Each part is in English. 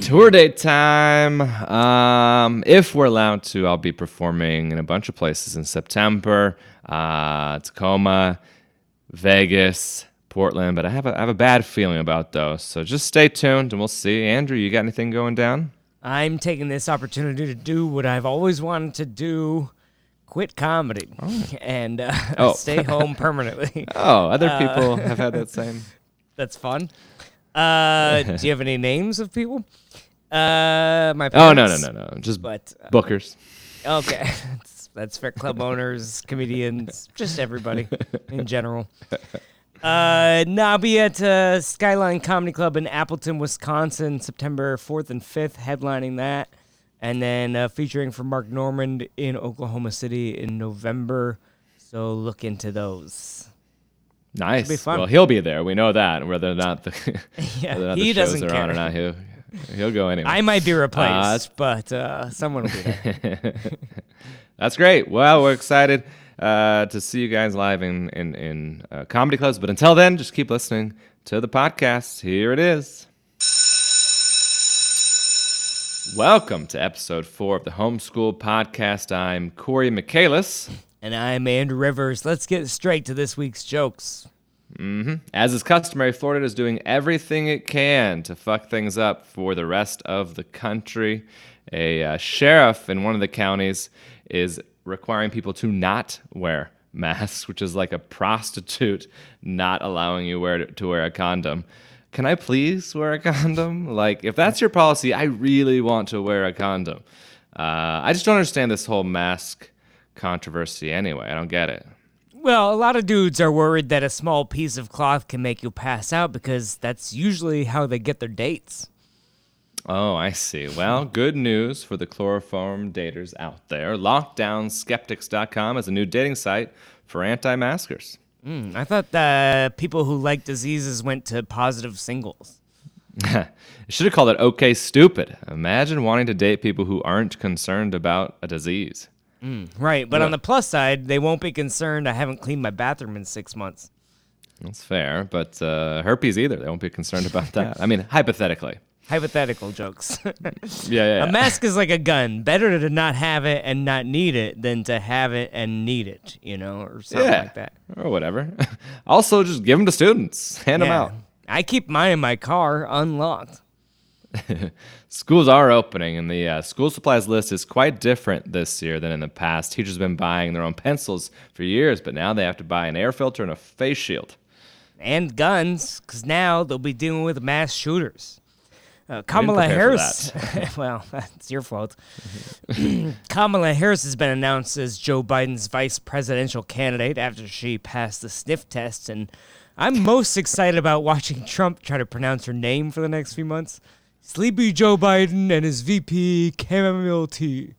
Tour date time. Um, if we're allowed to, I'll be performing in a bunch of places in September. Uh, Tacoma, Vegas, Portland, but I have a, I have a bad feeling about those. So just stay tuned and we'll see. Andrew, you got anything going down? I'm taking this opportunity to do what I've always wanted to do quit comedy and uh, Oh. stay home permanently. Oh, other people have had that same. That's fun. Uh, do you have any names of people? Uh, my Oh no no no no, just But uh, bookers. okay, that's, that's fair. Club owners, comedians, just everybody in general. Uh, no, I'll be at uh, Skyline Comedy Club in Appleton, Wisconsin, September 4th and 5th, headlining that. And then uh, featuring for Mark Normand in Oklahoma City in November. So look into those. Nice. Well, he'll be there. We know that. Whether or not the, Yeah, not he the shows doesn't are on or not, he'll he'll go anyway. I might be replaced, Uh, but uh, someone will be there. That's great. Well, we're excited uh, to see you guys live in in, in uh, comedy clubs. But until then, just keep listening to the podcast. Here it is. Welcome to episode four of the Homeschool Podcast. I'm Corey Michaelis. And I'm Andrew Rivers. Let's get straight to this week's jokes. As is customary, Florida is doing everything it can to fuck things up for the rest of the country. A uh, sheriff in one of the counties is requiring people to not wear masks, which is like a prostitute not allowing you wear to wear a condom. Can I please wear a condom? Like, if that's your policy, I really want to wear a condom. Uh, I just don't understand this whole mask controversy anyway. I don't get it. Well, a lot of dudes are worried that a small piece of cloth can make you pass out because that's usually how they get their dates. Oh, I see. Well, good news for the chloroform daters out there. Lockdownskeptics.com is a new dating site for anti maskers. Hmm, I thought that people who like diseases went to positive singles. You should have called it OK Stupid. Imagine wanting to date people who aren't concerned about a disease. Right, but Yeah. on the plus side, they won't be concerned I haven't cleaned my bathroom in six months. That's fair, but uh, herpes either. They won't be concerned about that. I mean, hypothetically. Hypothetical jokes. Yeah, yeah. yeah. a mask is like a gun. Better to not have it and not need it than to have it and need it, you know, or something yeah. like that. Or whatever. also, just give them to students, hand them out. I keep mine in my car unlocked. Schools are opening, and the uh, school supplies list is quite different this year than in the past. Teachers have been buying their own pencils for years, but now they have to buy an air filter and a face shield. and guns, because now they'll be dealing with mass shooters. Uh, Kamala Harris, well, that's your fault. Kamala Harris has been announced as Joe Biden's vice presidential candidate after she passed the sniff test, and I'm most excited about watching Trump try to pronounce her name for the next few months. Sleepy Joe Biden and his VP chamomile tea.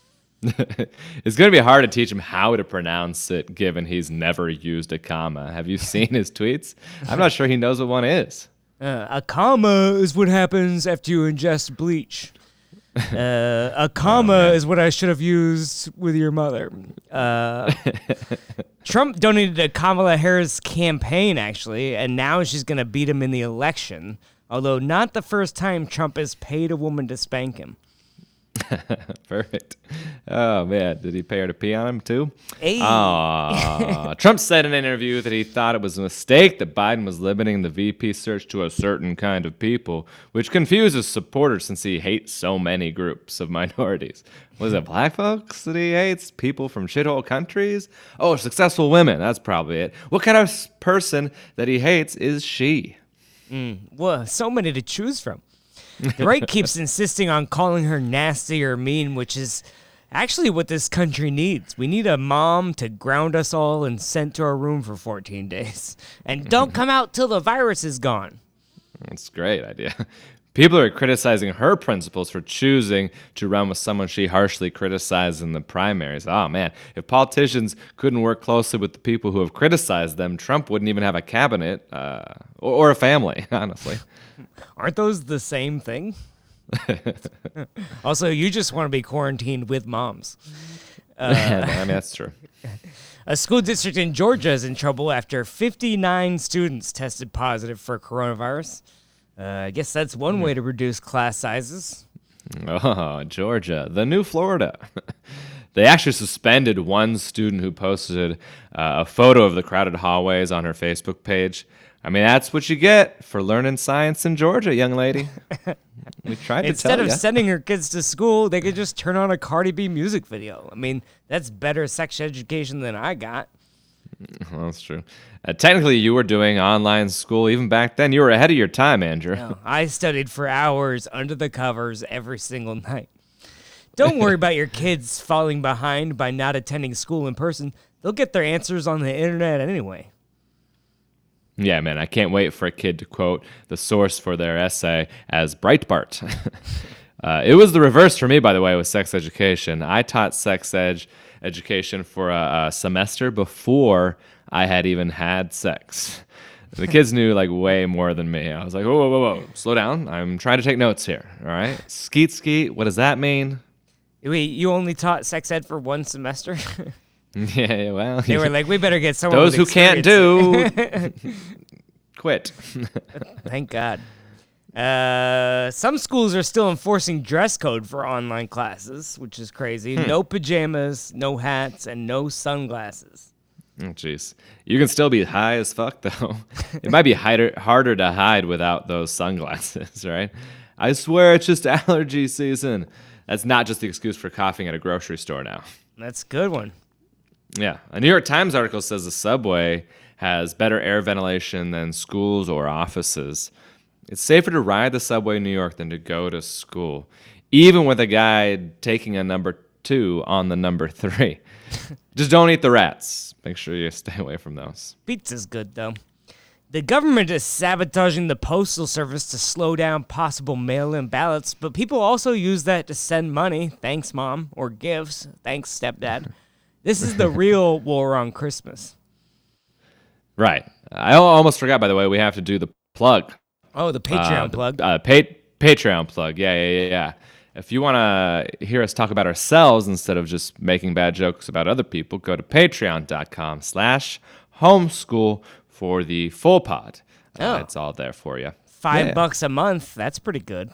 it's going to be hard to teach him how to pronounce it, given he's never used a comma. Have you seen his tweets? I'm not sure he knows what one is. Uh, a comma is what happens after you ingest bleach. Uh, a comma is what I should have used with your mother. Uh, Trump donated to Kamala Harris' campaign, actually, and now she's going to beat him in the election. Although, not the first time Trump has paid a woman to spank him. Perfect. Oh man, did he pay her to pee on him too? Hey. Aw. Ah, Trump said in an interview that he thought it was a mistake that Biden was limiting the VP search to a certain kind of people, which confuses supporters since he hates so many groups of minorities. Was it black folks that he hates? People from shithole countries? Oh, successful women. That's probably it. What kind of person that he hates is she? Mm. Well, so many to choose from. The right keeps insisting on calling her nasty or mean, which is actually what this country needs. We need a mom to ground us all and sent to our room for 14 days. And don't come out till the virus is gone. That's a great idea. People are criticizing her principles for choosing to run with someone she harshly criticized in the primaries. Oh man, if politicians couldn't work closely with the people who have criticized them, Trump wouldn't even have a cabinet uh, or, or a family, honestly. Aren't those the same thing? also, you just want to be quarantined with moms. I mean, that's true. A school district in Georgia is in trouble after 59 students tested positive for coronavirus. Uh, I guess that's one way to reduce class sizes. Oh, Georgia, the new Florida. they actually suspended one student who posted uh, a photo of the crowded hallways on her Facebook page. I mean, that's what you get for learning science in Georgia, young lady. we tried to Instead tell of ya. sending her kids to school, they could just turn on a Cardi B music video. I mean, that's better sex education than I got. Well, that's true. Uh, technically, you were doing online school even back then. You were ahead of your time, Andrew. No, I studied for hours under the covers every single night. Don't worry about your kids falling behind by not attending school in person. They'll get their answers on the internet anyway. Yeah, man, I can't wait for a kid to quote the source for their essay as Breitbart. uh, it was the reverse for me, by the way, with sex education. I taught sex ed education for a, a semester before I had even had sex. The kids knew like way more than me. I was like, whoa, whoa, whoa, whoa, slow down. I'm trying to take notes here. All right. Skeet, skeet. What does that mean? Wait, you only taught sex ed for one semester? yeah, yeah, well, they were like, we better get someone. those who can't do, quit. Thank God. Uh, some schools are still enforcing dress code for online classes, which is crazy. Hmm. No pajamas, no hats, and no sunglasses. Oh, jeez. You can still be high as fuck, though. it might be hider, harder to hide without those sunglasses, right? I swear it's just allergy season. That's not just the excuse for coughing at a grocery store now. That's a good one. Yeah. A New York Times article says the subway has better air ventilation than schools or offices. It's safer to ride the subway in New York than to go to school, even with a guy taking a number two on the number three. Just don't eat the rats. Make sure you stay away from those. Pizza's good though. The government is sabotaging the postal service to slow down possible mail-in ballots, but people also use that to send money, thanks mom, or gifts, thanks stepdad. This is the real war on Christmas. Right. I almost forgot, by the way, we have to do the plug. Oh, the Patreon Uh, the- plug. Uh, pa- Patreon plug. Yeah, yeah, yeah, yeah. If you want to hear us talk about ourselves instead of just making bad jokes about other people, go to patreon.com slash homeschool for the full pod. Oh. Uh, it's all there for you. Five Yeah. bucks a month. That's pretty good.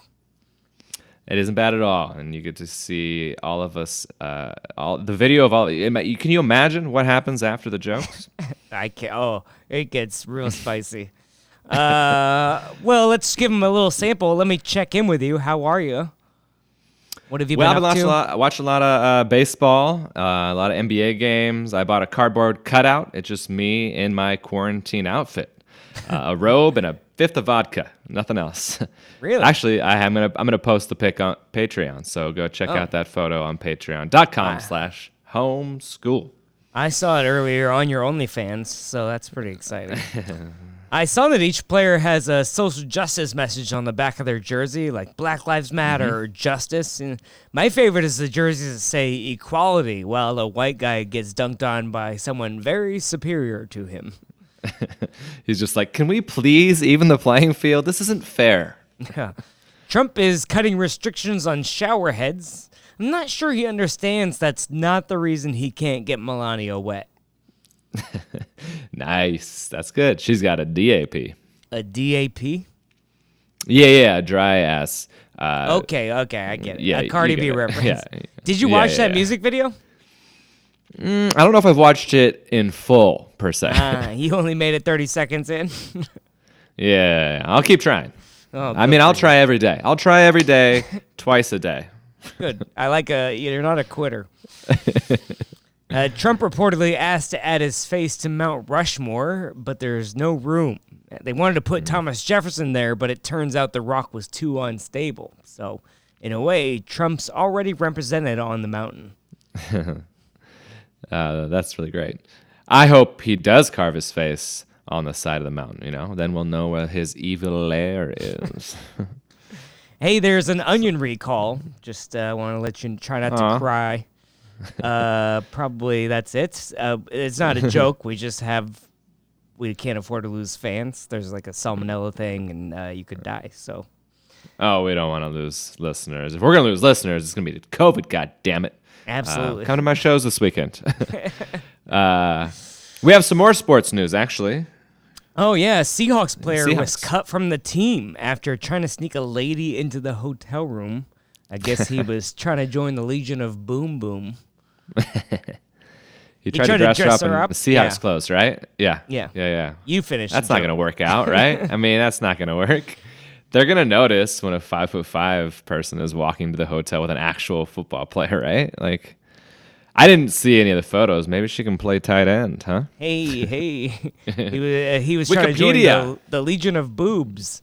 It isn't bad at all, and you get to see all of us, uh, all the video of all. Can you imagine what happens after the jokes? I can't. Oh, it gets real spicy. Uh, well, let's give him a little sample. Let me check in with you. How are you? What have you well, I've been been up watching a lot, watched a lot of uh, baseball, uh, a lot of NBA games. I bought a cardboard cutout. It's just me in my quarantine outfit, uh, a robe and a fifth of vodka. Nothing else. Really? Actually, I am gonna I'm gonna post the pic on Patreon. So go check Oh. out that photo on Patreon.com/slash homeschool. I saw it earlier on your OnlyFans, so that's pretty exciting. I saw that each player has a social justice message on the back of their jersey, like Black Lives Matter mm-hmm. or justice. And my favorite is the jerseys that say equality, while a white guy gets dunked on by someone very superior to him. He's just like, can we please even the playing field? This isn't fair. Yeah. Trump is cutting restrictions on shower heads. I'm not sure he understands that's not the reason he can't get Melania wet. Nice. That's good. She's got a DAP. A DAP? Yeah, yeah, dry ass. Uh, Okay, okay, I get it. yeah, a Cardi B reference. Yeah. Did you Yeah, watch yeah, that music video? I don't know if I've watched it in full per se. Ah, you only made it 30 seconds in. yeah, I'll keep trying. oh, I mean, I'll try every day. I'll try every day, twice a day. good. I like a. You're not a quitter. Uh, Trump reportedly asked to add his face to Mount Rushmore, but there's no room. They wanted to Hmm. put Thomas Jefferson there, but it turns out the rock was too unstable. So, in a way, Trump's already represented on the mountain. Uh, that's really great. I hope he does carve his face on the side of the mountain. You know, then we'll know where his evil lair is. Hey, there's an onion recall. Just uh, want to let you try not Aw. to cry. Uh, probably that's it. Uh, it's not a joke. We just have we can't afford to lose fans. There's like a salmonella thing, and uh, you could die. So oh, we don't want to lose listeners. If we're gonna lose listeners, it's gonna be the COVID. God damn it! absolutely. Uh, come to my shows this weekend. uh, we have some more sports news, actually. Oh yeah, Seahawks player was cut from the team after trying to sneak a lady into the hotel room. I guess he was trying to join the Legion of Boom Boom. He tried, tried to to dress, dress her up her in up? Seahawks Yeah. clothes, right? Yeah. Yeah. Yeah, yeah. You finished. That's not going to work out, right? I mean, that's not going to work. They're going to notice when a five foot five person is walking to the hotel with an actual football player, right? Like, I didn't see any of the photos. Maybe she can play tight end, huh? Hey, hey. he was, uh, he was trying to join the, the Legion of Boobs.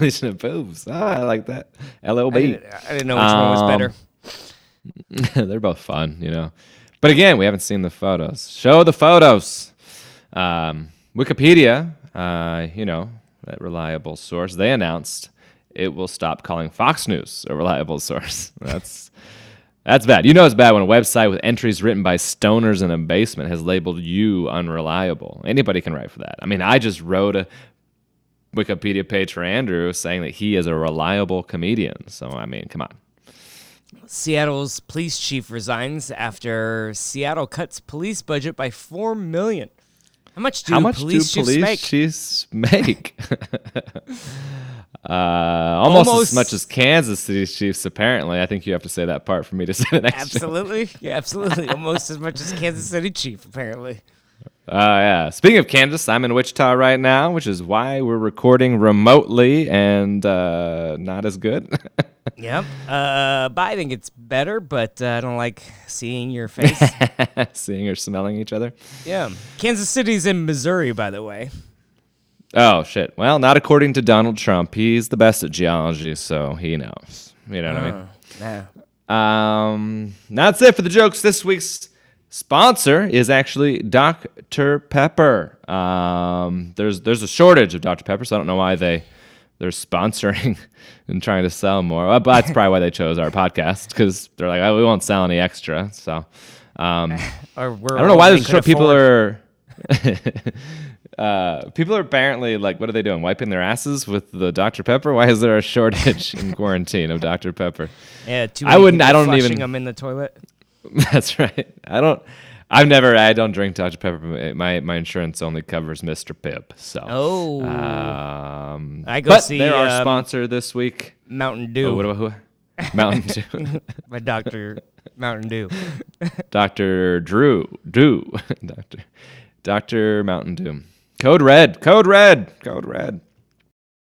Legion of boobs. Ah, I like that. I LOB. didn't, I didn't know which one was Um, better. They're both fun, you know. But again, we haven't seen the photos. Show the photos. Um, Wikipedia, uh, you know, that reliable source, they announced it will stop calling Fox News a reliable source. That's that's bad. You know it's bad when a website with entries written by stoners in a basement has labeled you unreliable. Anybody can write for that. I mean, I just wrote a Wikipedia page for Andrew saying that he is a reliable comedian. So I mean, come on. Seattle's police chief resigns after Seattle cuts police budget by four million. How much do How much police do chiefs police make? chiefs make? uh, almost, Almost- as much as Kansas City Chiefs. Apparently, I think you have to say that part for me to say the next. Absolutely, yeah, absolutely. Almost as much as Kansas City Chief, apparently. Uh, yeah. Speaking of Kansas, I'm in Wichita right now, which is why we're recording remotely and uh, not as good. Yep. Uh, but I think it's better, but uh, I don't like seeing your face. Seeing or smelling each other. yeah. Kansas City's in Missouri, by the way. Oh shit. Well, not according to Donald Trump. He's the best at geology, so he knows. You know what I mean? Nah. Um, that's it for the jokes. This week's sponsor is actually Dr. Pepper. Um, there's there's a shortage of Dr. Pepper, so I don't know why they they're sponsoring and trying to sell more. But that's probably why they chose our podcast because they're like, oh, we won't sell any extra. So um, I don't know why all this they show could people are. uh, people are apparently like, what are they doing? Wiping their asses with the Dr. Pepper? Why is there a shortage in quarantine of Dr. Pepper? Yeah, too I wouldn't- I don't even- them in the toilet. That's right. I don't. I've never. I don't drink Dr Pepper. My my insurance only covers Mr Pibb. So. Oh. Um, I go but see, they're our um, sponsor this week. Mountain Oh, Dew. what about who? Mountain Dew. by Dr. Mountain Dew. Doctor Drew. Dew. Doctor. Doctor Mountain Dew. Code Red. Code Red. Code Red.